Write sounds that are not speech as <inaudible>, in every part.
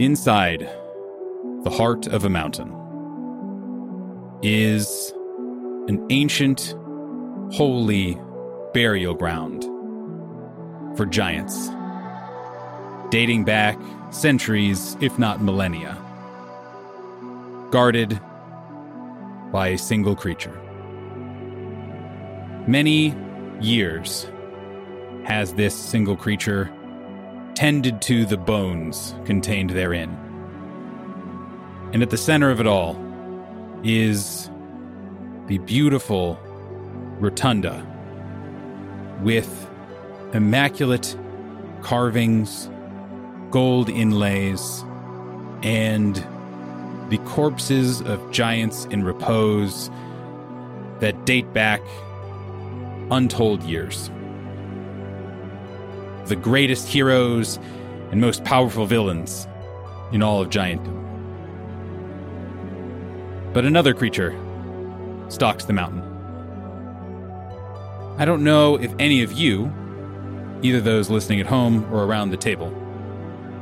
Inside the heart of a mountain is an ancient, holy burial ground for giants, dating back centuries, if not millennia, guarded by a single creature. Many years has this single creature tended to the bones contained therein. And at the center of it all is the beautiful rotunda with immaculate carvings, gold inlays, and the corpses of giants in repose that date back untold years the greatest heroes and most powerful villains in all of Giantdom. But another creature stalks the mountain. I don't know if any of you, either those listening at home or around the table,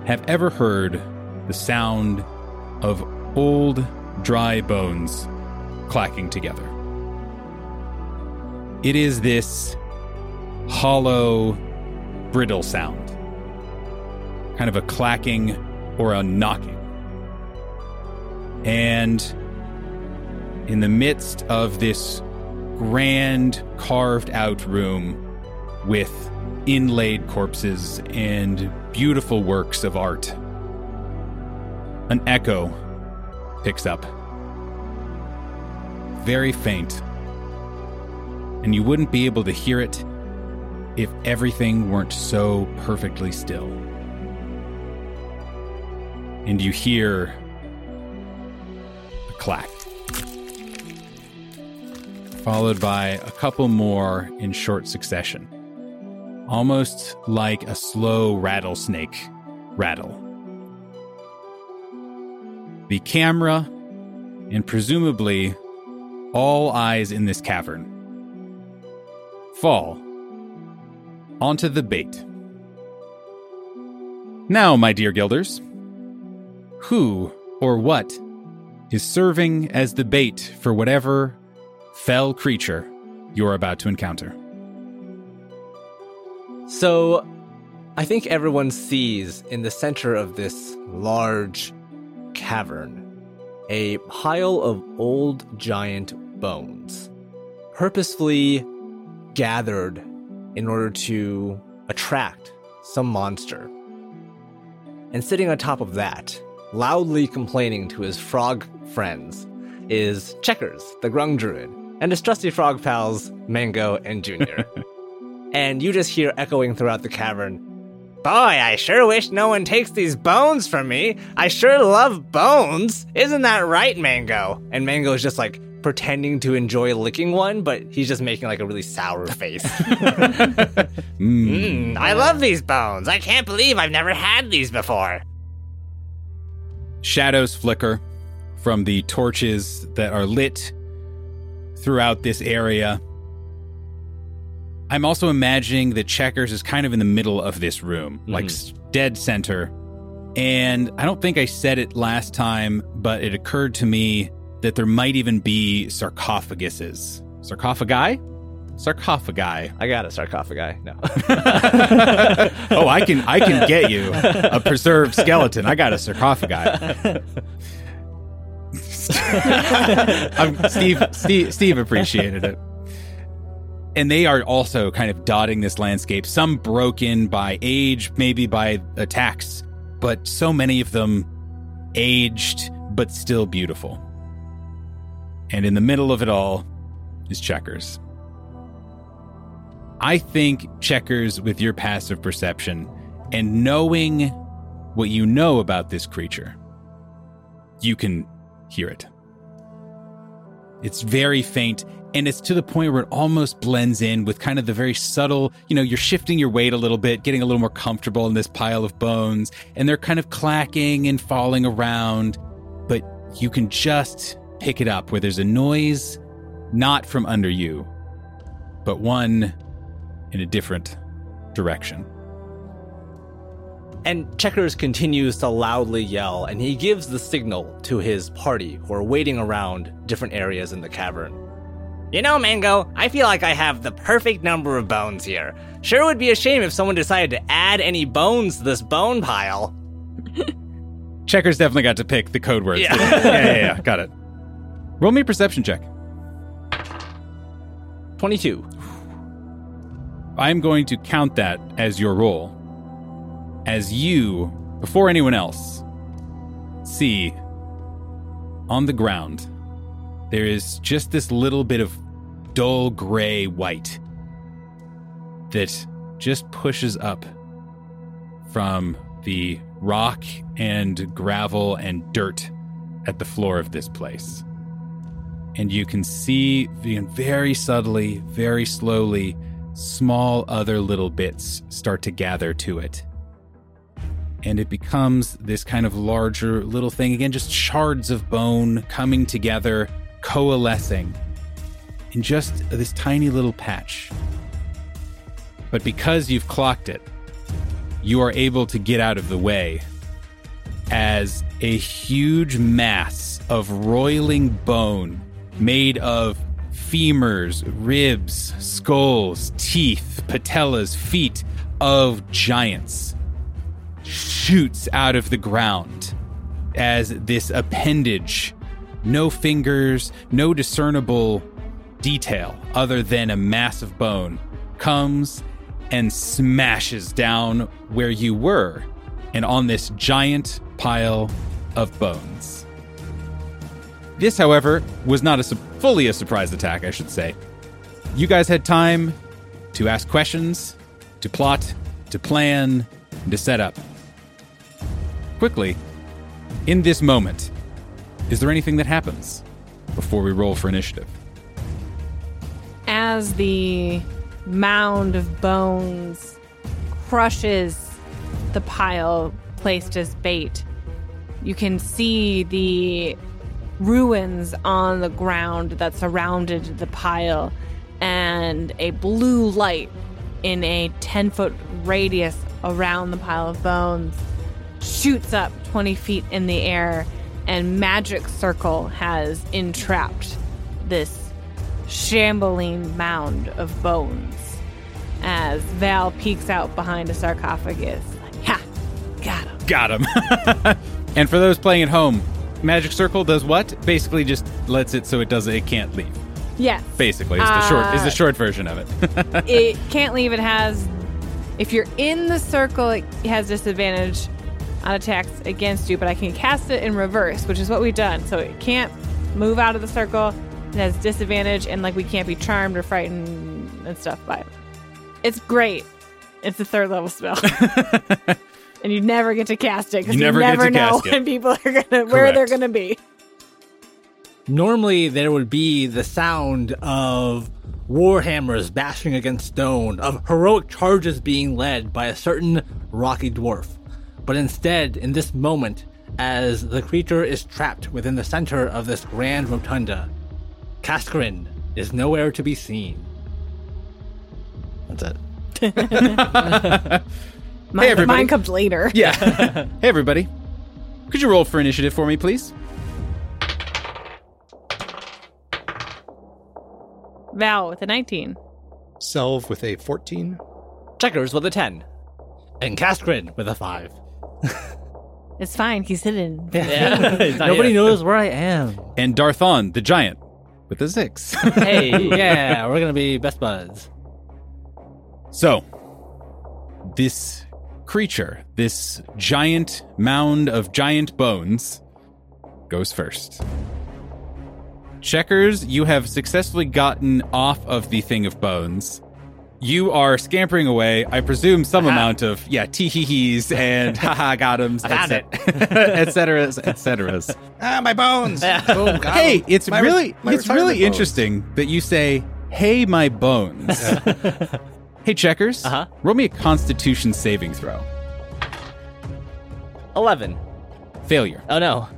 have ever heard the sound of old, dry bones clacking together. It is this hollow, brittle sound, kind of a clacking or a knocking. And in the midst of this grand carved out room with inlaid corpses and beautiful works of art, an echo picks up. Very faint. And you wouldn't be able to hear it if everything weren't so perfectly still. And you hear a clack, followed by a couple more in short succession, almost like a slow rattlesnake rattle. The camera, and presumably all eyes in this cavern, fall onto the bait. Now, my dear Guilders, who or what is serving as the bait for whatever fell creature you're about to encounter? So, I think everyone sees in the center of this large cavern a pile of old giant bones, purposefully gathered in order to attract some monster. And sitting on top of that, loudly complaining to his frog friends, is Checkers, the Grung Druid, and his trusty frog pals, Mango and Junior. <laughs> and you just hear echoing throughout the cavern Boy, I sure wish no one takes these bones from me. I sure love bones. Isn't that right, Mango? And Mango is just like, pretending to enjoy licking one, but he's just making like a really sour face. <laughs> mm. Mm, I love these bones. I can't believe I've never had these before. Shadows flicker from the torches that are lit throughout this area. I'm also imagining that Checkers is kind of in the middle of this room, mm-hmm. like dead center. And I don't think I said it last time, but it occurred to me that there might even be sarcophaguses. Sarcophagi? Sarcophagi. I got a sarcophagi. No. <laughs> <laughs> oh, I can I can get you a preserved skeleton. I got a sarcophagi. <laughs> <laughs> Steve, Steve Steve appreciated it. And they are also kind of dotting this landscape, some broken by age, maybe by attacks, but so many of them aged but still beautiful. And in the middle of it all is Checkers. I think Checkers, with your passive perception and knowing what you know about this creature, you can hear it. It's very faint, and it's to the point where it almost blends in with kind of the very subtle, you know, you're shifting your weight a little bit, getting a little more comfortable in this pile of bones, and they're kind of clacking and falling around, but you can just pick it up where there's a noise not from under you, but one in a different direction. And Checkers continues to loudly yell, and he gives the signal to his party who are waiting around different areas in the cavern. You know, Mango, I feel like I have the perfect number of bones here. Sure would be a shame if someone decided to add any bones to this bone pile. <laughs> Checkers definitely got to pick the code words. Yeah. yeah, yeah, yeah. Got it. Roll me a perception check. 22. I'm going to count that as your roll. As you, before anyone else, see on the ground, there is just this little bit of dull gray white that just pushes up from the rock and gravel and dirt at the floor of this place. And you can see very subtly, very slowly, small other little bits start to gather to it. And it becomes this kind of larger little thing. Again, just shards of bone coming together, coalescing in just this tiny little patch. But because you've clocked it, you are able to get out of the way as a huge mass of roiling bone made of femurs, ribs, skulls, teeth, patellas, feet of giants shoots out of the ground as this appendage, no fingers, no discernible detail other than a mass of bone, comes and smashes down where you were and on this giant pile of bones. This, however, was not a su- fully a surprise attack, I should say. You guys had time to ask questions, to plot, to plan, and to set up. Quickly, in this moment, is there anything that happens before we roll for initiative? As the mound of bones crushes the pile placed as bait, you can see the ruins on the ground that surrounded the pile and a blue light in a 10 foot radius around the pile of bones shoots up 20 feet in the air and magic circle has entrapped this shambling mound of bones as val peeks out behind a sarcophagus like ha got him Got him. <laughs> and for those playing at home, Magic Circle does what? Basically, just lets it so it doesn't, it can't leave. yes Basically, is the short is the Uh, short version of it. <laughs> it can't leave. It has, if you're in the circle, it has disadvantage on attacks against you, but I can cast it in reverse, which is what we've done. So it can't move out of the circle. It has disadvantage, and like we can't be charmed or frightened and stuff by it. It's great. It's a third level spell. <laughs> and you never get to cast it because You you never never, get to know when people are gonna where they're gonna be. Normally, there would be the sound of warhammers bashing against stone, of heroic charges being led by a certain rocky dwarf. But instead, in this moment, as the creature is trapped within the center of this grand rotunda, Kaskarin is nowhere to be seen. That's it. <laughs> Mine, everybody. mine comes later. yeah. <laughs> hey, everybody. Could you roll for initiative for me, please? Val with a 19. Selv with a 14. Checkers with a 10. And Kaskarin with a 5. It's fine. He's hidden. Yeah. <laughs> Nobody knows where I am. And Darthon, the giant, with a six. <laughs> Hey, <laughs> yeah, we're gonna be best buds. So, this creature, this giant mound of giant bones, goes first. Checkers, you have successfully gotten off of the thing of bones, you are scampering away. I presume some Aha. amount of yeah tee hee hees and <laughs> haha got him, <laughs> found et cetera, et. Ah, my bones. <laughs> Yeah. Boom, got Hey, 'em. it's My really my it's really bones. interesting that you say, "Hey, my bones." hey, checkers. Uh-huh. Roll me a Constitution saving throw. 11. Failure. Oh no.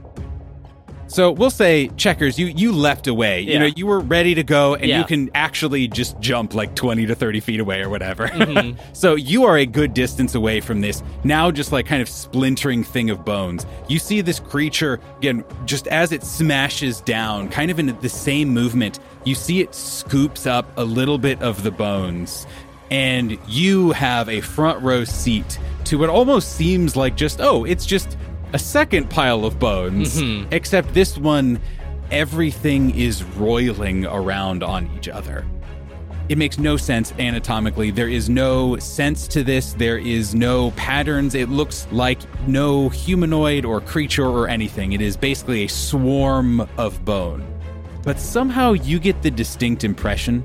So we'll say, checkers, you you left away. You know, you were ready to go, and Yeah. you can actually just jump like twenty to thirty feet away or whatever. Mm-hmm. <laughs> so you are a good distance away from this now, just like kind of splintering thing of bones. You see this creature again, just as it smashes down, kind of in the same movement. You see it scoops up a little bit of the bones, and you have a front row seat to what almost seems like just oh, it's just a second pile of bones, except this one, everything is roiling around on each other. It makes no sense anatomically. There is no sense to this. There is no patterns. It looks like no humanoid or creature or anything. It is basically a swarm of bone. But somehow you get the distinct impression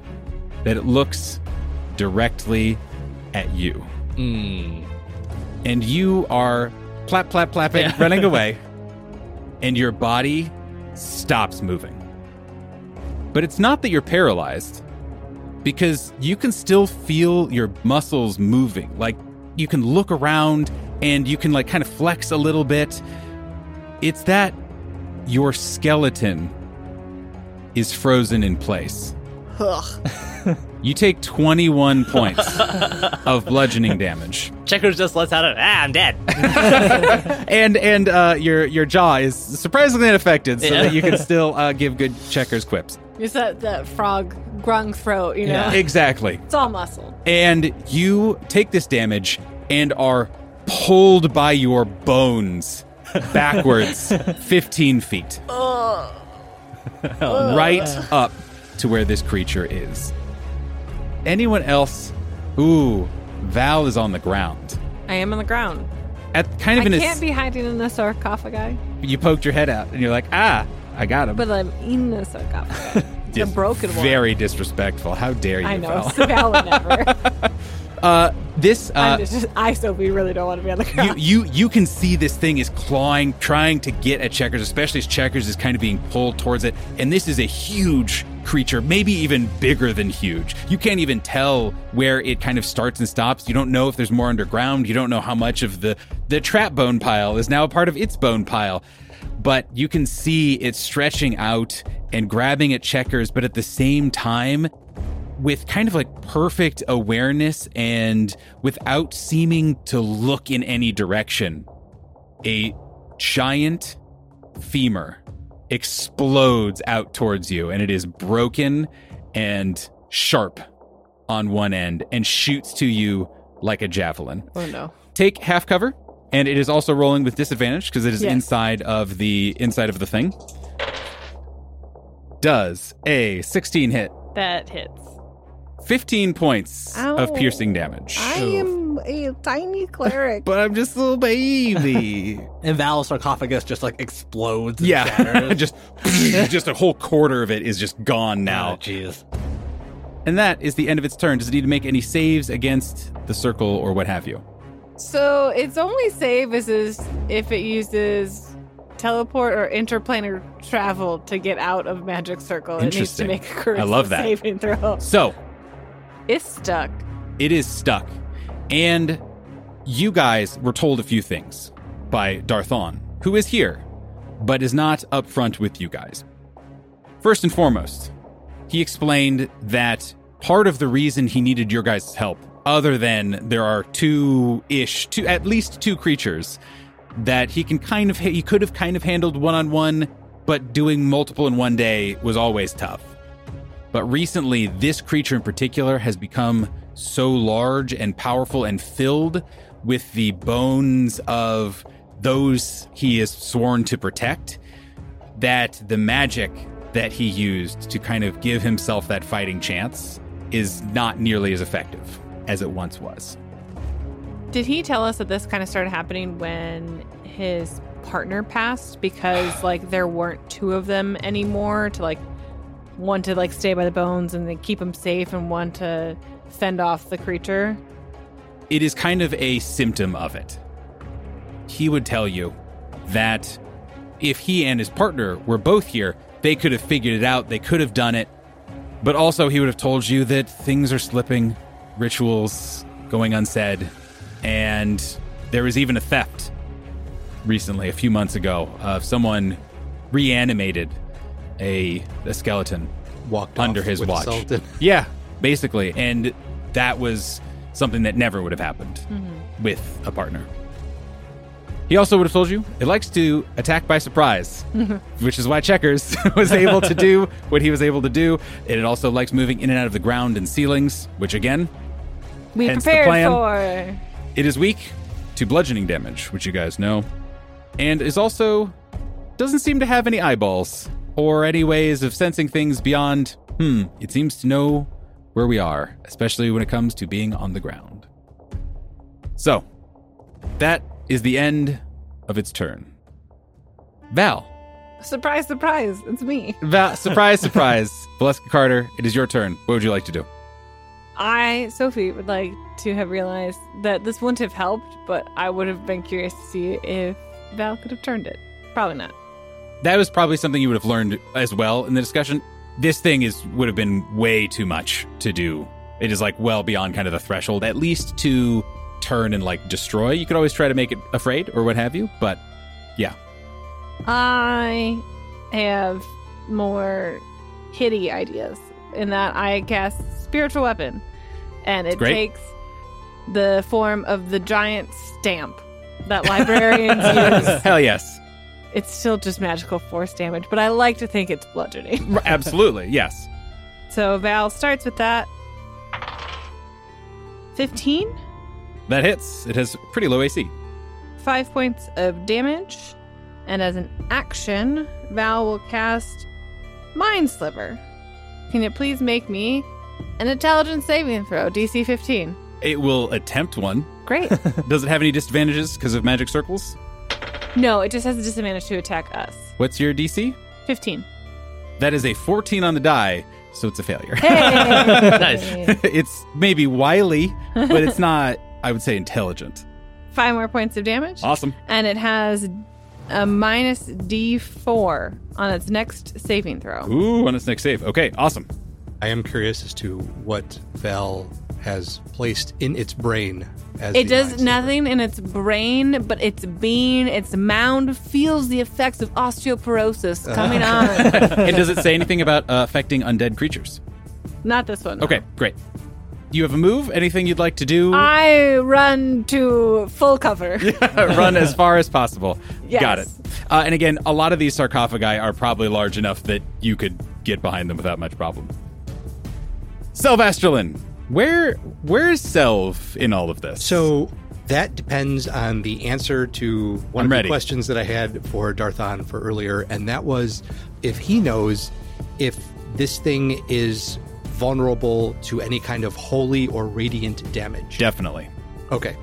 that it looks directly at you Hmm. and you are plap plap plapping running away. <laughs> And your body stops moving. But it's not that you're paralyzed because you can still feel your muscles moving. Like you can look around and you can like kind of flex a little bit. It's that your skeleton is frozen in place. You take 21 points <laughs> of bludgeoning damage Checkers just lets out a ah, I'm dead. <laughs> and and uh, your your jaw is surprisingly unaffected, so Yeah. that you can <laughs> still uh, give good checkers quips. It's that, that frog grung throat, you know? Yeah. Exactly. It's all muscle. And you take this damage and are pulled by your bones backwards <laughs> 15 feet. right up to where this creature is. Anyone else? Ooh, Val is on the ground. I am on the ground. At kind of I in a can't be hiding in the sarcophagi, you poked your head out and you're like, ah, I got him. but I'm in the sarcophagi. <laughs> A broken one. Very disrespectful. How dare you, I know. Val? Val would never. <laughs> Uh, this uh, just, I, Sophie, really don't want to be on the you, ground. you you can see this thing is clawing, trying to get at Checkers, especially as Checkers is kind of being pulled towards it. And this is a huge creature, maybe even bigger than huge. You can't even tell where it kind of starts and stops. You don't know if there's more underground. You don't know how much of the the trap bone pile is now a part of its bone pile. But you can see it stretching out and grabbing at Checkers, but at the same time, with kind of like perfect awareness and without seeming to look in any direction, a giant femur explodes out towards you and it is broken and sharp on one end and shoots to you like a javelin. oh no. Take half cover and it is also rolling with disadvantage because it is Yes. inside of the inside of the thing. Does a 16 hit? That hits. 15 points Ow. of piercing damage. I am a tiny cleric. but I'm just a little baby. <laughs> And Val's sarcophagus just like explodes. And yeah, <laughs> just <laughs> just a whole quarter of it is just gone Oh, now. jeez. And that is the end of its turn. Does it need to make any saves against the circle or what have you? so its only save is, is if it uses teleport or interplanar travel to get out of magic circle. It needs to Interesting. make a charisma I love that. saving throw. So It's stuck. it is stuck. And you guys were told a few things by Darthon, who is here, but is not upfront with you guys. First and foremost, he explained that part of the reason he needed your guys' help, other than there are two ish, two at least two creatures that he can kind of he could have kind of handled one on one, but doing multiple in one day was always tough. But recently, this creature in particular has become so large and powerful and filled with the bones of those he is sworn to protect that the magic that he used to kind of give himself that fighting chance is not nearly as effective as it once was. Did he tell us that this kind of started happening when his partner passed because like there weren't two of them anymore to like one to like stay by the bones and then keep him safe and one to fend off the creature? it is kind of a symptom of it. He would tell you that if he and his partner were both here, they could have figured it out, they could have done it. But also, he would have told you that things are slipping, rituals going unsaid, and there was even a theft recently, a few months ago, of someone reanimated a, a skeleton Walked under his watch. Sultan. Yeah, basically. And that was something that never would have happened with a partner. He also would have told you it likes to attack by surprise, <laughs> which is why Checkers <laughs> was able to do what he was able to do. And it also likes moving in and out of the ground and ceilings, which again, We prepared plan. for. it is weak to bludgeoning damage, which you guys know, and is also doesn't seem to have any eyeballs or any ways of sensing things beyond, hmm, it seems to know where we are, especially when it comes to being on the ground. So, that is the end of its turn. Val. Surprise, surprise! It's me. <laughs> Val surprise, surprise. <laughs> Valeska Carter, it is your turn. What would you like to do? I, Sophie, would like to have realized that this wouldn't have helped, but I would have been curious to see if Val could have turned it. Probably not. that was probably something you would have learned as well in the discussion. This thing is would have been way too much to do. It is like well beyond kind of the threshold, at least to turn and like destroy. You could always try to make it afraid or what have you, but yeah. I have more hitty ideas in that I cast spiritual weapon, and it Great. takes the form of the giant stamp that librarians <laughs> use. Hell yes. It's still just magical force damage, but I like to think it's bludgeoning. <laughs> Absolutely, yes. So Val starts with that. Fifteen. That hits. It has pretty low AC. five points of damage. And as an action, Val will cast Mind Sliver. Can you please make me an intelligence saving throw, DC 15? It will attempt one. Great. <laughs> Does it have any disadvantages because of magic circles? No, it just has a disadvantage to attack us. What's your DC? 15. That is a 14 on the die, so it's a failure. Hey! <laughs> Nice. <laughs> it's maybe wily, but it's not, I would say, intelligent. Five more points of damage. Awesome. And it has a minus D4 on its next saving throw. Ooh, on its next save. Okay, awesome. I am curious as to what Val has placed in its brain as It does mind nothing in its brain, but its being, its mound feels the effects of osteoporosis coming <laughs> on. and does it say anything about uh, affecting undead creatures? Not this one. no. Okay, great. Do you have a move? Anything you'd like to do? I run to full cover. <laughs> Run as far as possible. Yes. Got it. Uh, and again, a lot of these sarcophagi are probably large enough that you could get behind them without much problem. Selvastrelin, where where's Selv in all of this? So that depends on the answer to one I'm of ready. the questions that I had for Darthon for earlier, and that was if he knows if this thing is vulnerable to any kind of holy or radiant damage. definitely, Okay.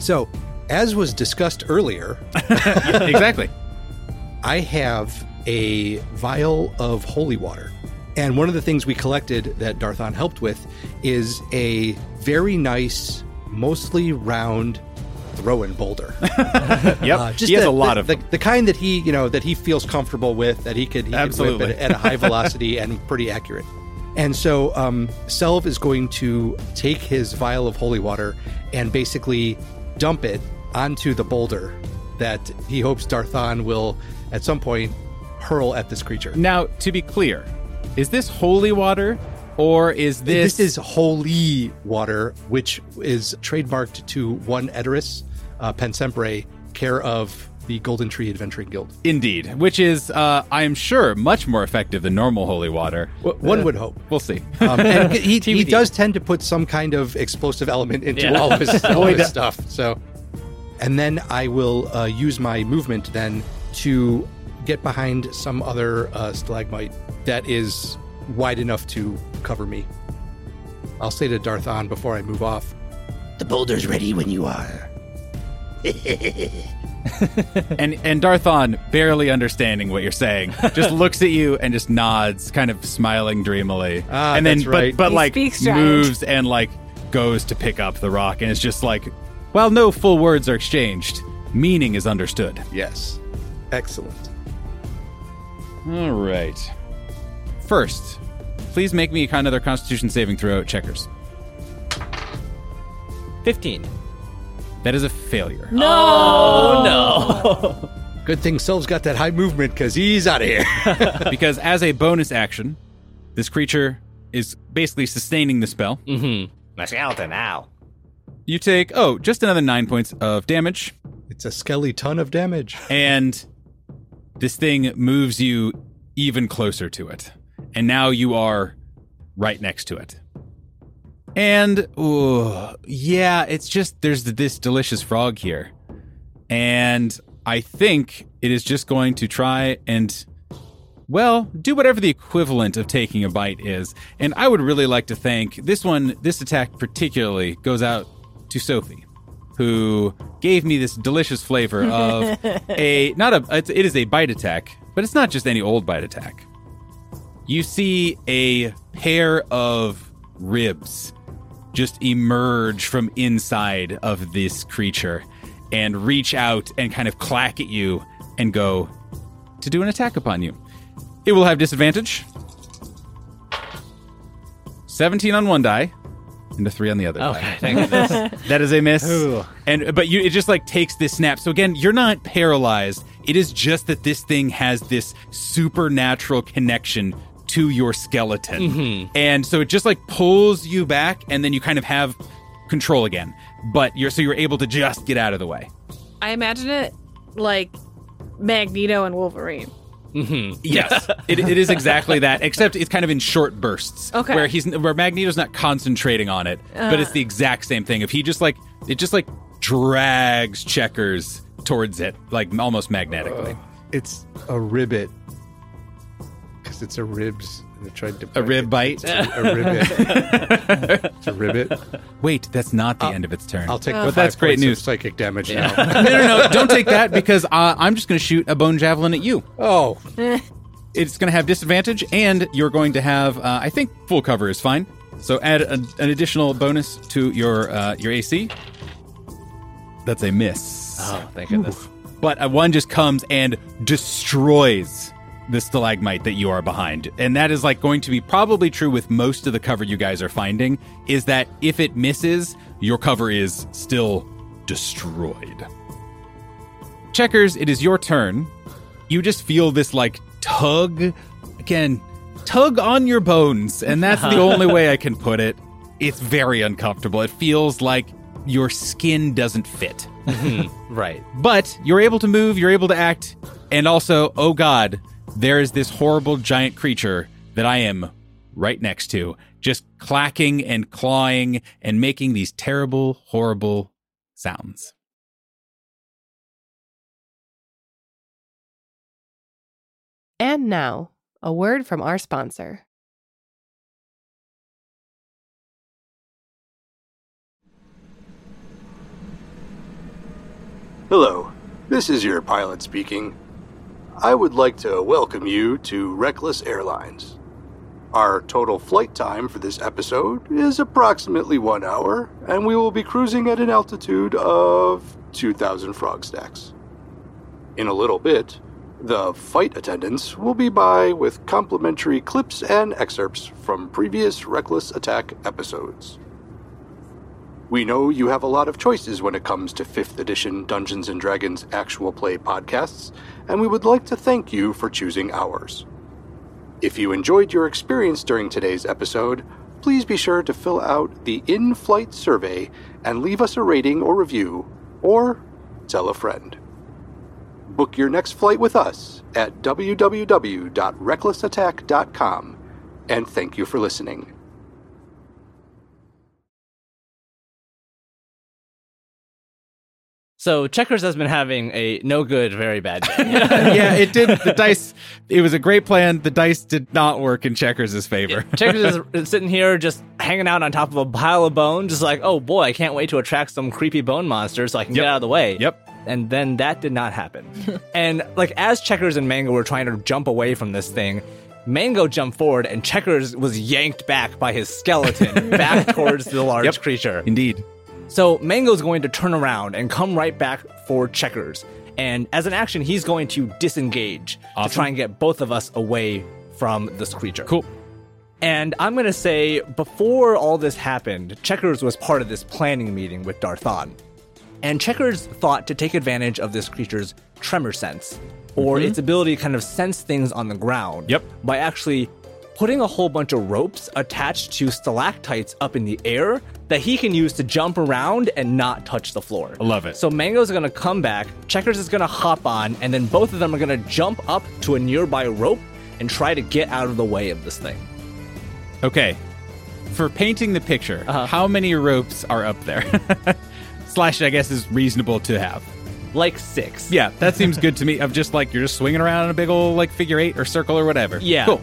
So, as was discussed earlier, <laughs> exactly. <laughs> I have a vial of holy water. And one of the things we collected that Darthon helped with is a very nice, mostly round throw-in boulder. <laughs> Yep, Uh, he has the, a lot the, of the, the kind that he, you know, that he feels comfortable with, that he could, he could Absolutely. at, at a high velocity and pretty accurate. And so, um, Selv is going to take his vial of holy water and basically dump it onto the boulder that he hopes Darthon will, at some point, hurl at this creature. Now, to be clear, is this holy water or is this? This is holy water, which is trademarked to one Edoris, uh, Pensempre, care of the Golden Tree Adventuring Guild. indeed, which is, uh, I am sure, much more effective than normal holy water. W- One would hope. We'll see. Um, and <laughs> he, he does tend to put some kind of explosive element into Yeah. all of his, all of his stuff. So, and then I will uh, use my movement then to get behind some other uh, stalagmite that is wide enough to cover me. I'll say to Darthon before I move off. The boulder's ready when you are. <laughs> and and Darthon, barely understanding what you're saying, just <laughs> looks at you and just nods, kind of smiling dreamily. Ah, and then that's right. but but like speaks giant. moves and like goes to pick up the rock and it's just like while no full words are exchanged, meaning is understood. Yes. Excellent. All right. First, please make me kind of their constitution saving throw checkers. 15. That is a failure. Oh, no. <laughs> Good thing Selv's got that high movement because he's out of here. <laughs> because as a bonus action, this creature is basically sustaining the spell. mm-hmm. My skeleton now. You take, oh, just another nine points of damage, it's a skelly ton of damage. and this thing moves you even closer to it. And now you are right next to it. And, ooh, yeah, it's just, there's this delicious frog here. And I think it is just going to try and, well, do whatever the equivalent of taking a bite is. And I would really like to thank this one, this attack particularly goes out to Sophie, who gave me this delicious flavor of <laughs> a, not a, it is a bite attack, but it's not just any old bite attack. You see a pair of ribs just emerge from inside of this creature and reach out and kind of clack at you and go to do an attack upon you. It will have disadvantage. 17 on one die and a 3 on the other. Okay, thank goodness. <laughs> That is a miss. Ooh. And but you it just like takes this snap. So again, you're not paralyzed. It is just that this thing has this supernatural connection to your skeleton. And so it just like pulls you back and then you kind of have control again. But you're so you're able to just get out of the way. I imagine it like Magneto and Wolverine. Mm-hmm. Yes, <laughs> it, it is exactly that. Except it's kind of in short bursts, Okay. where he's where Magneto's not concentrating on it, but it's the exact same thing. If he just like it, just like drags checkers towards it, like almost magnetically. It's a ribbit because it's a ribs. And they tried to A rib bite. a ribbit. <laughs> it's a ribbit. Wait, that's not the end of its turn. I'll take. But that's great news. Psychic damage now. <laughs> no, no, no! Don't take that <laughs> because uh, I'm just going to shoot a bone javelin at you. oh, It's going to have disadvantage, and you're going to have, uh, I think, full cover is fine. So add a, an additional bonus to your uh, your AC. That's a miss. Oh, thank goodness. But a one just comes and destroys the stalagmite that you are behind. And that is like going to be probably true with most of the cover you guys are finding is that if it misses, your cover is still destroyed. Checkers, it is your turn. You just feel this like tug again, tug on your bones, and that's the <laughs> only way I can put it. It's very uncomfortable. It feels like your skin doesn't fit mm-hmm. Right. but you're able to move, you're able to act, and also, oh god, there is this horrible giant creature that I am right next to, just clacking and clawing and making these terrible, horrible sounds. And now, a word from our sponsor. Hello, this is your pilot speaking. I would like to welcome you to Reckless Airlines. Our total flight time for this episode is approximately one hour, and we will be cruising at an altitude of 2,000 frog stacks. In a little bit, the flight attendants will be by with complimentary clips and excerpts from previous Reckless Attack episodes. We know you have a lot of choices when it comes to 5th edition Dungeons and Dragons actual play podcasts, and we would like to thank you for choosing ours. If you enjoyed your experience during today's episode, please be sure to fill out the in flight survey and leave us a rating or review, or tell a friend. Book your next flight with us at www.recklessattack.com, and thank you for listening. So Checkers has been having a no good, very bad day. <laughs> yeah, it did. The dice, it was a great plan. The dice did not work in Checkers' favor. <laughs> Checkers is sitting here just hanging out on top of a pile of bones, just like, oh boy, I can't wait to attract some creepy bone monster so I can get out of the way. Yep. and then that did not happen. <laughs> and like as Checkers and Mango were trying to jump away from this thing, Mango jumped forward and Checkers was yanked back by his skeleton back towards the large Yep. creature. Indeed. So Mango's going to turn around and come right back for Checkers. And as an action, he's going to disengage to try and get both of us away from this creature. Cool. And I'm going to say, before all this happened, Checkers was part of this planning meeting with Darthon. And Checkers thought to take advantage of this creature's tremor sense, or mm-hmm. its ability to kind of sense things on the ground. Yep. By actually putting a whole bunch of ropes attached to stalactites up in the air that he can use to jump around and not touch the floor. I love it. So Mango's gonna come back, Checkers is gonna hop on, and then both of them are gonna jump up to a nearby rope and try to get out of the way of this thing. Okay. For painting the picture, Uh-huh. how many ropes are up there? <laughs> Slash, I guess, is reasonable to have. Like six. Yeah, that seems good to me. Of just like you're just swinging around in a big old like figure eight or circle or whatever. Yeah. Cool.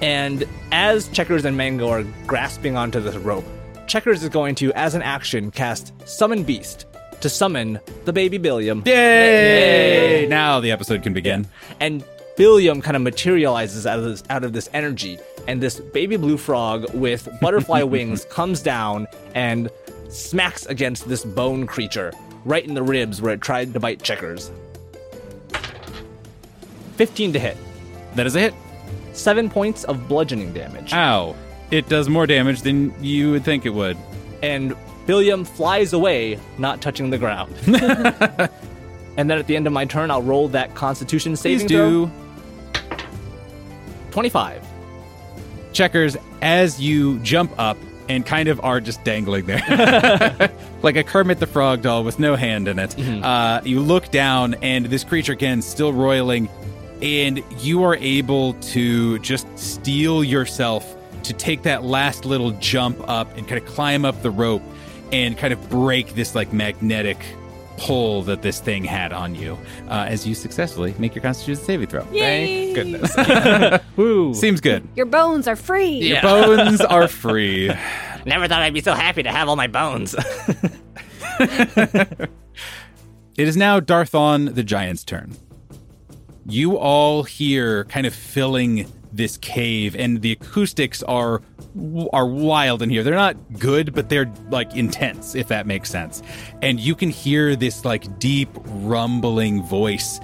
And as Checkers and Mango are grasping onto this rope, Checkers is going to, as an action, cast Summon Beast to summon the baby Billiam. Yay! Now the episode can begin. And Billiam kind of materializes out of this out of this energy, and this baby blue frog with <laughs> butterfly wings comes down and smacks against this bone creature right in the ribs where it tried to bite Checkers. 15 to hit. That is a hit. Seven points of bludgeoning damage. Ow. It does more damage than you would think it would. and Billiam flies away, not touching the ground. <laughs> <laughs> and then at the end of my turn, I'll roll that Constitution Please do. throw. Twenty-five. Checkers, as you jump up and kind of are just dangling there. <laughs> like a Kermit the Frog doll with no hand in it. Uh, you look down, and this creature again still roiling, and you are able to just steel yourself to take that last little jump up and kind of climb up the rope and kind of break this like magnetic pull that this thing had on you uh, as you successfully make your constitution saving throw. Yay! Thank goodness. <laughs> Woo. Seems good. Your bones are free. Your bones are free. <laughs> Never thought I'd be so happy to have all my bones. <laughs> It is now Darthon the Giant's turn. You all hear kind of filling this cave, and the acoustics are are wild in here. They're not good, but they're like intense, if that makes sense. And you can hear this like deep rumbling voice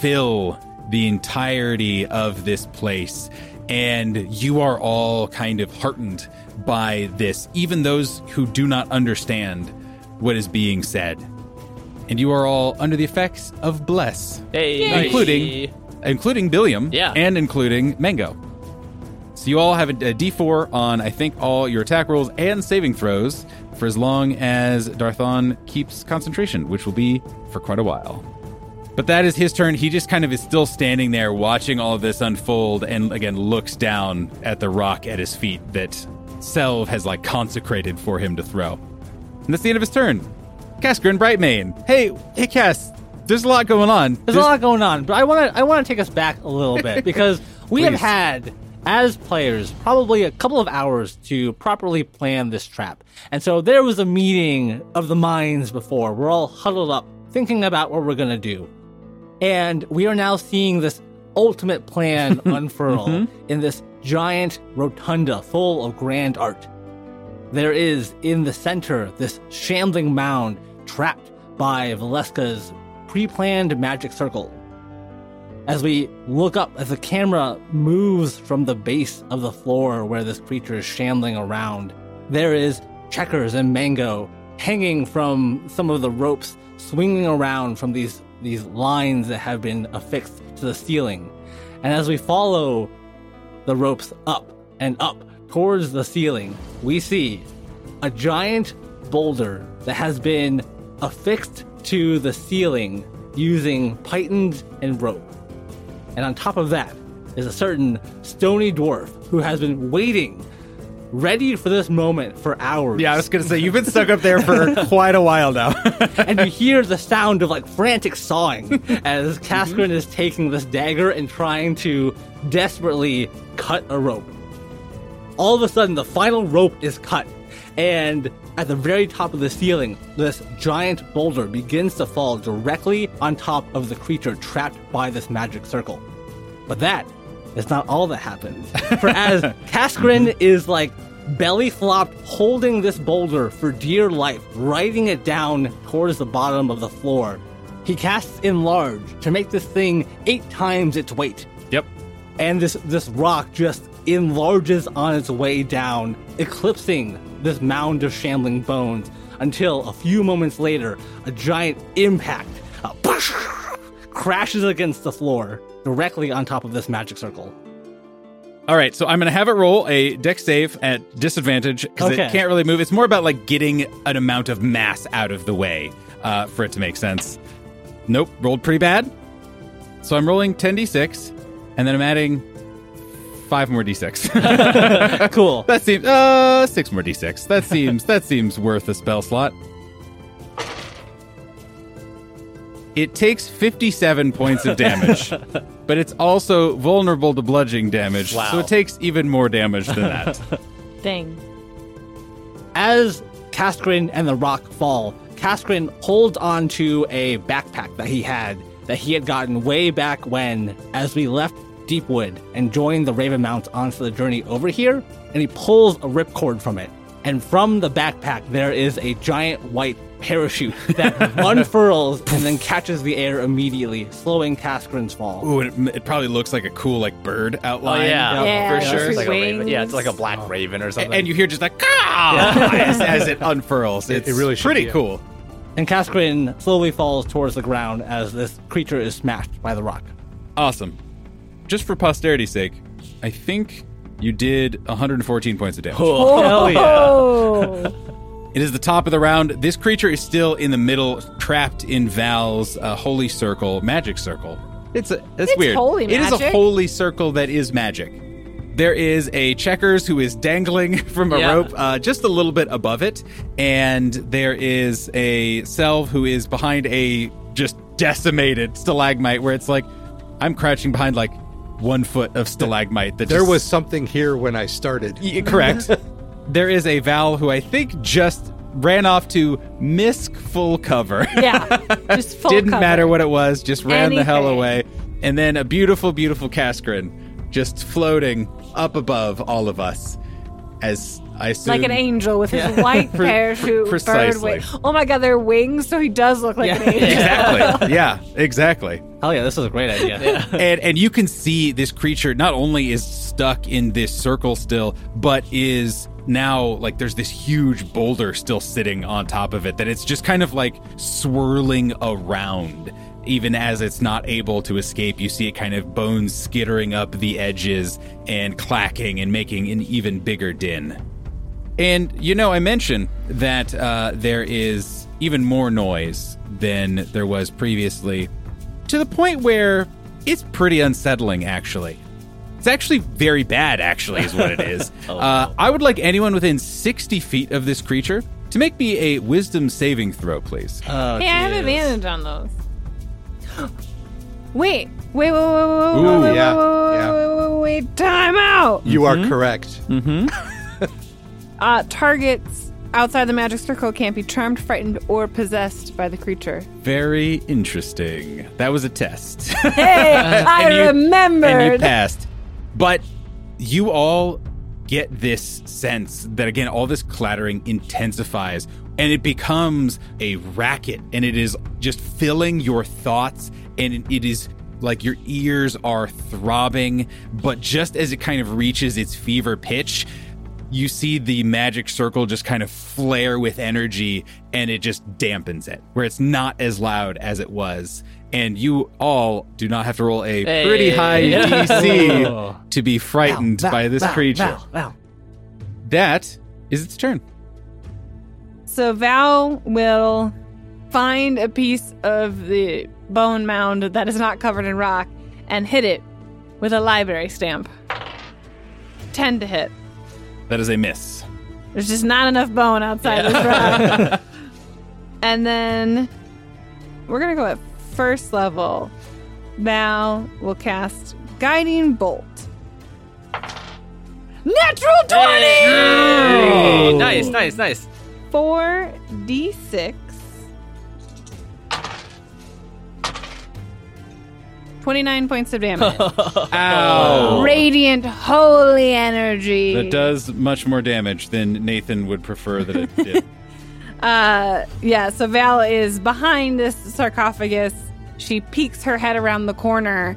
fill the entirety of this place. And you are all kind of heartened by this, even those who do not understand what is being said and you are all under the effects of bless, hey. including including Billiam, Yeah. and including Mango. So you all have a, a D4 on I think all your attack rolls and saving throws for as long as Darthon keeps concentration, which will be for quite a while. But that is his turn. He just kind of is still standing there watching all of this unfold and again looks down at the rock at his feet that Selv has like consecrated for him to throw. And that's the end of his turn. Casker and Brightmane. Hey, hey Cass, there's a lot going on. There's a lot going on, but I want to I want to take us back a little bit <laughs> because we have had as players probably a couple of hours to properly plan this trap. And so there was a meeting of the minds before. We're all huddled up thinking about what we're going to do. And we are now seeing this ultimate plan <laughs> unfurl mm-hmm. in this giant rotunda full of grand art. There is in the center this shambling mound trapped by Valeska's pre planned magic circle. As we look up, as the camera moves from the base of the floor where this creature is shambling around, there is Checkers and Mango hanging from some of the ropes, swinging around from these, these lines that have been affixed to the ceiling. And as we follow the ropes up and up towards the ceiling, we see a giant boulder that has been affixed to the ceiling using pitons and rope. And on top of that is a certain stony dwarf who has been waiting, ready for this moment for hours. Yeah, I was gonna say you've been stuck up there for <laughs> quite a while now. <laughs> and you <laughs> hear the sound of like frantic sawing as Kaskrin is taking this dagger and trying to desperately cut a rope. All of a sudden, the final rope is cut, and at the very top of the ceiling, this giant boulder begins to fall directly on top of the creature trapped by this magic circle. But that is not all that happens. For <laughs> as Kaskrin is like belly flopped, holding this boulder for dear life, riding it down towards the bottom of the floor, he casts Enlarge to make this thing eight times its weight Yep. and this this rock just enlarges on its way down, eclipsing this mound of shambling bones until a few moments later, a giant impact uh, <laughs> crashes against the floor directly on top of this magic circle. All right, so I'm going to have it roll a dex save at disadvantage because Okay. it can't really move. It's more about like getting an amount of mass out of the way uh, for it to make sense. Nope, rolled pretty bad. So I'm rolling 10d6, and then I'm adding five more d6. <laughs> Cool. <laughs> that seems uh six more d6. That seems that seems worth a spell slot. It takes 57 points of damage, <laughs> but it's also vulnerable to bludgeoning damage, so it takes even more damage than that. Dang. As Kaskrin and the rock fall, Kaskrin holds on to a backpack that he had that he had gotten way back when, as we left Deepwood and joined the Raven Mount onto the journey over here, and he pulls a ripcord from it. And from the backpack, there is a giant white parachute <laughs> that <laughs> unfurls and then catches the air immediately, slowing Kaskrin's fall. Ooh, and it, it probably looks like a cool like bird outline. Oh outline. yeah, Yeah, for those sure. It's like a raven. Yeah, it's like a black raven or something. And you hear just like ah <laughs> as, as it unfurls. It's it really pretty be cool. And Kaskrin slowly falls towards the ground as this creature is smashed by the rock. Awesome. Just for posterity's sake, I think you did 114 points of damage. Hell yeah. Oh. <laughs> It is the top of the round. This creature is still in the middle, trapped in Val's uh, holy circle, magic circle. It's a that's It's weird. holy It is a magic. holy circle that is magic. There is a checkers who is dangling <laughs> from a Yeah. rope uh, just a little bit above it, and there is a Selv who is behind a just decimated stalagmite where it's like I'm crouching behind like one foot of stalagmite. That There just- was something here when I started. Y- correct. <laughs> there is a Val who I think just ran off to misc full cover. Yeah. Just <laughs> full Didn't cover. matter what it was, just ran the hell away. And then a beautiful, beautiful Kaskrin just floating up above all of us as I assume. Like an angel with his white <laughs> Pre- parachute, bird precisely. wing. Oh my god, they're wings, so he does look like an angel. Exactly. <laughs> yeah, exactly. Hell yeah, this is a great idea. <laughs> and and you can see this creature not only is stuck in this circle still, but is now like there's this huge boulder still sitting on top of it that it's just kind of like swirling around. Even as it's not able to escape, you see it kind of bones skittering up the edges and clacking and making an even bigger din. And you know, I mentioned that uh, there is even more noise than there was previously, to the point where it's pretty unsettling. Actually, it's actually very bad. Actually, is what it is. <laughs> uh, I would like anyone within sixty feet of this creature to make me a Wisdom saving throw, please. Oh, Hey, I have advantage on those. <gasps> Wait, wait, wait, wait, wait, wait, Ooh, wait, yeah, wait, wait, yeah. wait, wait, wait, wait, time out. You are correct. <laughs> Uh, targets outside the magic circle can't be charmed, frightened, or possessed by the creature. Very interesting. That was a test. Hey, <laughs> I And you- remembered. and you passed. But you all get this sense that again, all this clattering intensifies and it becomes a racket and it is just filling your thoughts and it is like your ears are throbbing. But just as it kind of reaches its fever pitch, you see the magic circle just kind of flare with energy and it just dampens it where it's not as loud as it was and you all do not have to roll a pretty Hey. high Oh. dc <laughs> to be frightened Val, by this Val, creature Val, Val. that is its turn So Val will find a piece of the bone mound that is not covered in rock and hit it with a library stamp. 10 to hit. that is a miss There's just not enough bone outside this rock. <laughs> and then we're going to go at first level. Val will cast Guiding Bolt. Natural 20! Hey, nice, nice, nice. Four d six. 29 points of damage. <laughs> Ow! Radiant holy energy. That does much more damage than Nathan would prefer that it did. <laughs> Uh, yeah, so Val is behind this sarcophagus. She peeks her head around the corner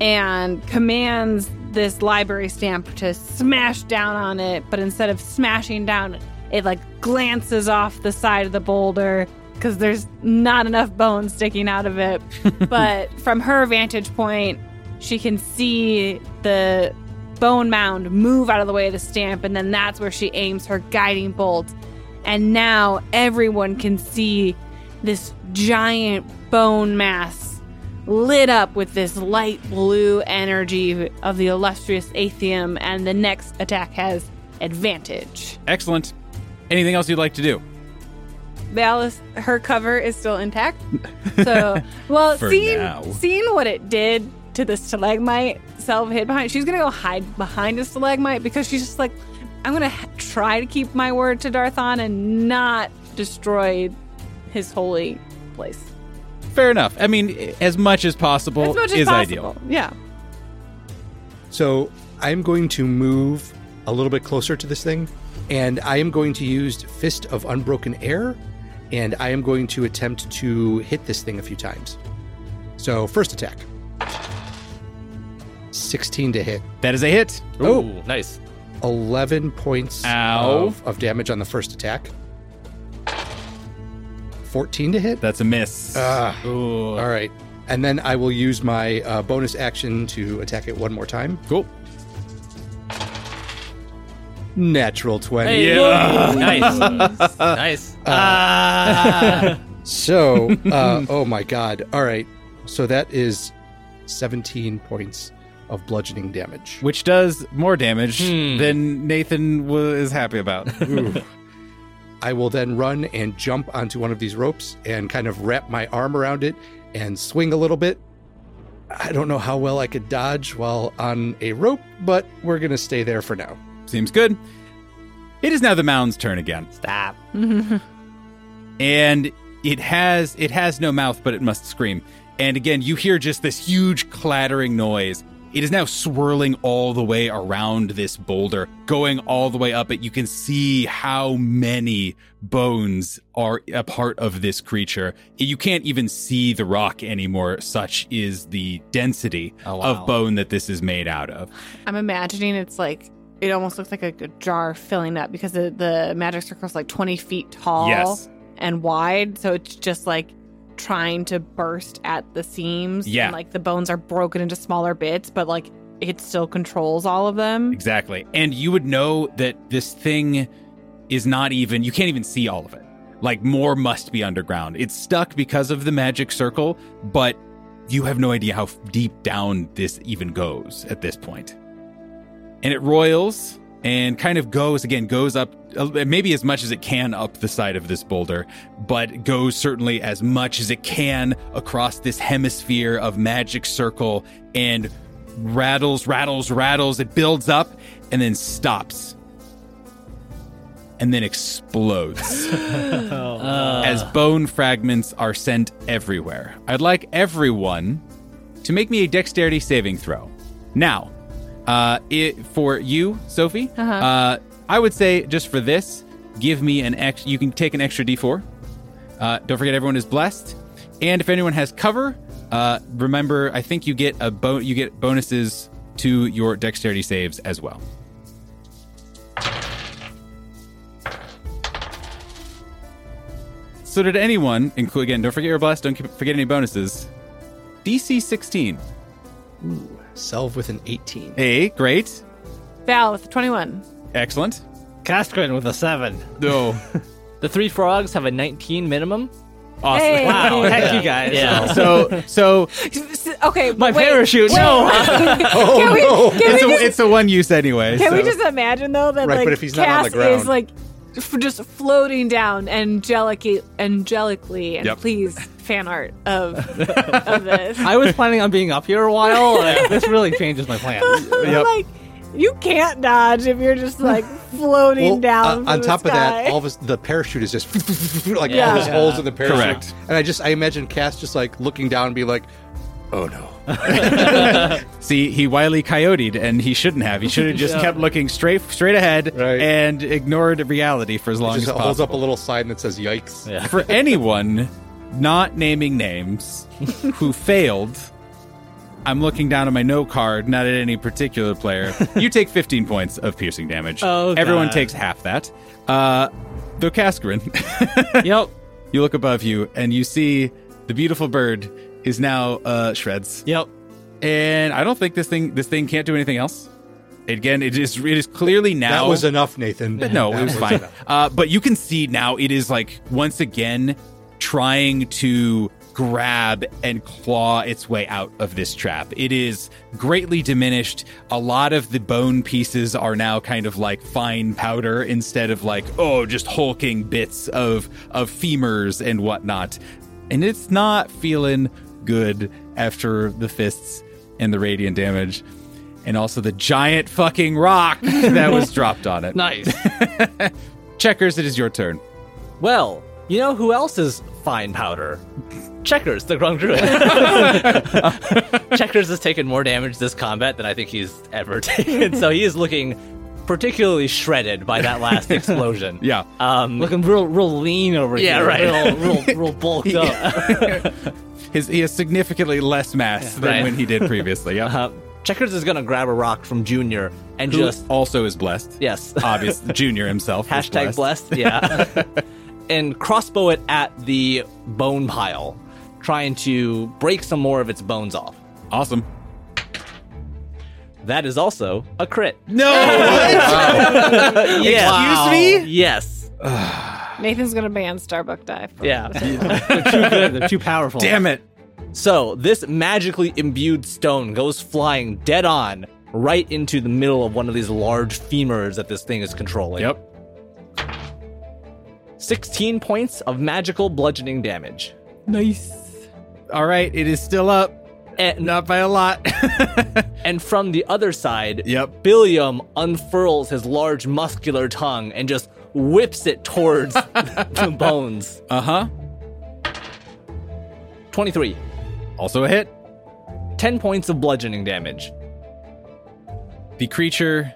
and commands this library stamp to smash down on it, but instead of smashing down, it like glances off the side of the boulder because there's not enough bone sticking out of it. <laughs> but from her vantage point, she can see the bone mound move out of the way of the stamp, and then that's where she aims her guiding bolt. And now everyone can see this giant bone mass lit up with this light blue energy of the illustrious Atheum, and the next attack has advantage. Excellent. Anything else you'd like to do? Val is, her cover is still intact. <laughs> So, well, For seeing now. seeing what it did to the stalagmite, Selv hid behind. She's gonna go hide behind a stalagmite because she's just like, I'm gonna ha- try to keep my word to Darthon and not destroy his holy place Fair enough. I mean, as much as possible as much as is possible. ideal. Yeah. So I'm going to move a little bit closer to this thing, and I am going to use Fist of Unbroken Air, and I am going to attempt to hit this thing a few times. So first attack. 16 to hit. That is a hit. Oh, nice. 11 points of, of damage on the first attack. 14 to hit. That's a miss. Ah, Ooh. all right. And then I will use my uh, bonus action to attack it one more time. cool. Natural 20. Hey, Yeah. <laughs> nice. <laughs> nice. <laughs> So, uh, oh my god. All right. So that is 17 points of bludgeoning damage. Which does more damage Hmm. than Nathan was happy about. I will then run and jump onto one of these ropes and kind of wrap my arm around it and swing a little bit. I don't know how well I could dodge while on a rope, but we're going to stay there for now. Seems good. It is now the mound's turn again. Stop. <laughs> and it has it has no mouth but it must scream and again you hear just this huge clattering noise it is now swirling all the way around this boulder going all the way up it you can see how many bones are a part of this creature you can't even see the rock anymore such is the density Oh, wow. of bone that this is made out of I'm imagining it's like it almost looks like a, a jar filling up because the, the magic circle is like 20 feet tall Yes. and wide. So it's just like trying to burst at the seams. Yeah. And like the bones are broken into smaller bits, but like it still controls all of them. Exactly. And you would know that this thing is not even, you can't even see all of it. Like more must be underground. It's stuck because of the magic circle, but you have no idea how deep down this even goes at this point. And it roils and kind of goes again, goes up uh, maybe as much as it can up the side of this boulder, but goes certainly as much as it can across this hemisphere of magic circle and rattles, rattles, rattles. It builds up and then stops. And then explodes <laughs> as bone fragments are sent everywhere. I'd like everyone to make me a dexterity saving throw. Now, uh, it, for you, Sophie, Uh-huh. uh, I would say just for this, give me an ex. You can take an extra D4. Uh, don't forget, everyone is blessed. And if anyone has cover, uh, remember, I think you get a bo- you get bonuses to your dexterity saves as well. So did anyone, include again, don't forget your blessed, don't forget any bonuses. DC 16. Selv with an 18. Hey, great. Val with a 21. Excellent. Kaskrin with a seven. No. <laughs> The three frogs have a 19 minimum. Awesome. Hey. Wow, <laughs> heck you guys. Yeah. <laughs> So, so Okay. My wait, parachute. No. Oh, Can we, no. can it's we a, just, it's a one use anyway. can we just imagine though that Right, like but if he's not on the ground- is like just floating down angelically, angelically, and Yep. please fan art of of this. <laughs> I was planning on being up here a while. and this really changes my plans. <laughs> Yep. like You can't dodge if you're just like <laughs> floating Well, down. uh, from on the top of sky. that, all of us, the parachute is just like Yeah. all those holes in the parachute. Correct. And I just I imagine Cass just like looking down and be like, "Oh no." See, he wily coyoted, and he shouldn't have. He should have just kept looking straight straight ahead Right. and ignored reality for as long just as holds possible. up a little sign that says "Yikes." Yeah. for anyone not naming names <laughs> who failed, I'm looking down at my note card, not at any particular player. You take <laughs> 15 points of piercing damage. Oh, Everyone God. takes half that. Uh, though Kaskarin, <laughs> yep. you look above you and you see the beautiful bird is now uh, shreds. Yep. And I don't think this thing this thing can't do anything else. Again, it is it is clearly now That was enough, Nathan. but no, That it was fine. Uh, but you can see now it is like once again trying to grab and claw its way out of this trap. It is greatly diminished. A lot of the bone pieces are now kind of like fine powder instead of like oh just hulking bits of of femurs and whatnot. And it's not feeling good after the fists and the radiant damage. And also the giant fucking rock <laughs> that was dropped on it. Nice. <laughs> Checkers, it is your turn. well, you know who else is fine powder? Checkers, the Grung Druid. <laughs> <laughs> Checkers has taken more damage this combat than I think he's ever <laughs> taken, so he is looking particularly shredded by that last explosion. Yeah. Um, Looking real, real lean over yeah, here. right. Real, real, real bulked up. His, he has significantly less mass than Right. when he did previously. Yeah. Uh, Checkers is gonna grab a rock from Junior and Who just also is blessed. yes, Obvious. Junior himself. is hashtag blessed. Yeah, and crossbow it at the bone pile, trying to break some more of its bones off. Awesome. That is also a crit. No! <laughs> Yeah. <laughs> Excuse me? Yes. <sighs> Nathan's gonna ban Starbuck Die. For Yeah. <laughs> They're too good. They're too powerful. Damn it. So this magically imbued stone goes flying dead on right into the middle of one of these large femurs that this thing is controlling. Yep. 16 points of magical bludgeoning damage. Nice. All right. It is still up. And, Not by a lot. <laughs> and from the other side, Yep. Billiam unfurls his large muscular tongue and just whips it towards <laughs> the bones. uh huh. 23. Also a hit. 10 points of bludgeoning damage. The creature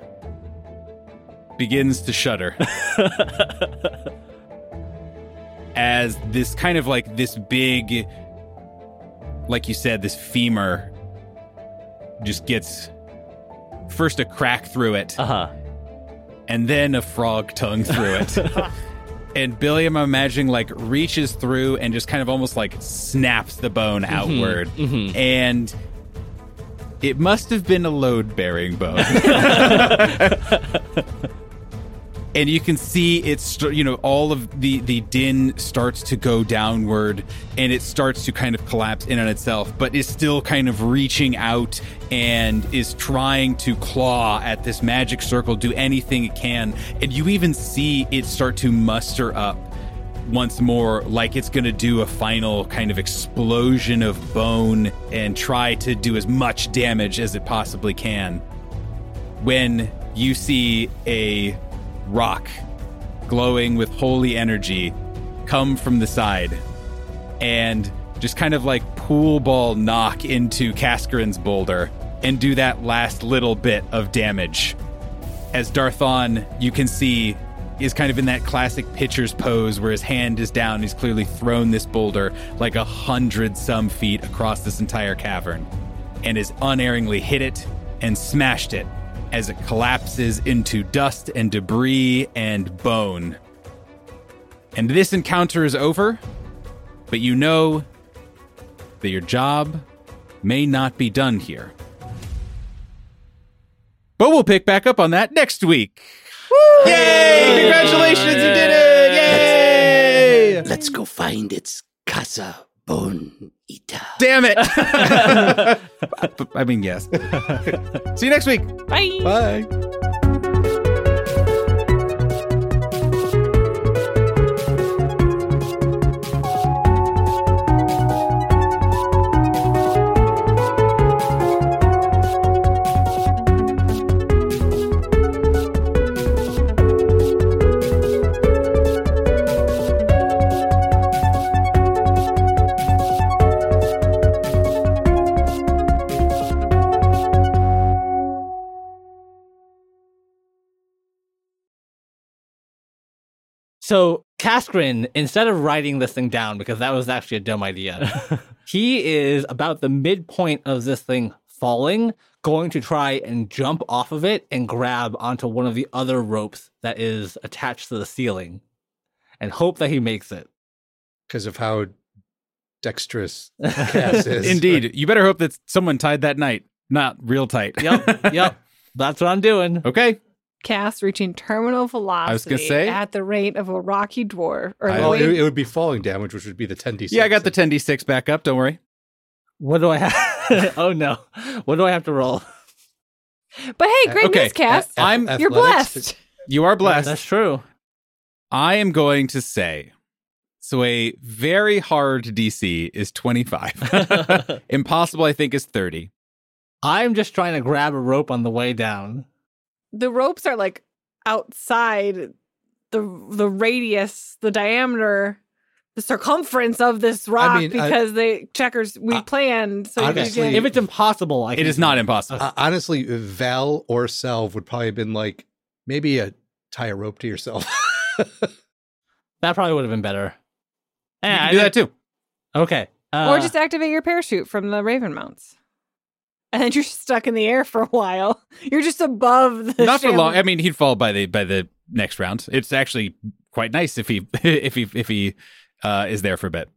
begins to shudder <laughs> as this kind of like this big like you said this femur just gets first a crack through it. Uh-huh. and then a frog tongue through it. <laughs> And billy i'm imagining like reaches through and just kind of almost like snaps the bone outward. And it must have been a load bearing bone <laughs> <laughs> and you can see it's you know all of the the din starts to go downward and it starts to kind of collapse in on itself but is still kind of reaching out and is trying to claw at this magic circle do anything it can. And you even see it start to muster up once more like it's going to do a final kind of explosion of bone and try to do as much damage as it possibly can. When you see a rock glowing with holy energy come from the side and just kind of like pool ball knock into Kaskarin's boulder and do that last little bit of damage. As Darthon, you can see, is kind of in that classic pitcher's pose where his hand is down. He's clearly thrown this boulder like a hundred some feet across this entire cavern and has unerringly hit it and smashed it as it collapses into dust and debris and bone. And this encounter is over, but you know that your job may not be done here. But we'll pick back up on that next week. Yay! Congratulations, you did it! Yay! Let's go find its Casa Bone Eater. Damn it! <laughs> <laughs> I mean, yes. <laughs> See you next week. Bye. Bye. So Kaskrin, instead of writing this thing down, because that was actually a dumb idea, <laughs> he is about the midpoint of this thing falling, going to try and jump off of it and grab onto one of the other ropes that is attached to the ceiling and hope that he makes it. because of how dexterous <laughs> Cass is. Indeed. You better hope that someone tied that night. Not real tight. Yep, yep. <laughs> That's what I'm doing. okay. Cast reaching terminal velocity was gonna say- at the rate of a rocky dwarf. Or I- Well, it, it would be falling damage, which would be the 10d6. Yeah, I got the 10d6 back up. Don't worry. What do I have? <laughs> oh no. What do I have to roll? but hey, uh, great Okay, news, Cast. a- I'm- You're blessed. You are blessed. That's true. I am going to say so a very hard DC is 25. <laughs> Impossible, I think, is 30. I'm just trying to grab a rope on the way down. The ropes are like outside the the radius, the diameter, the circumference of this rock mean, I- because the checkers we I- planned. So you honestly- can If it's impossible, I It can is not impossible. Uh, honestly, Val or Selv would probably have been like, maybe a tie a rope to yourself. <laughs> That probably would have been better. you can I do that too. Okay. Uh, or just activate your parachute from the Raven mounts. <laughs> And then you're stuck in the air for a while. You're just above the Not for long. I mean, he'd fall by the by the next round. It's actually quite nice if he <laughs> if he if he uh, is there for a bit.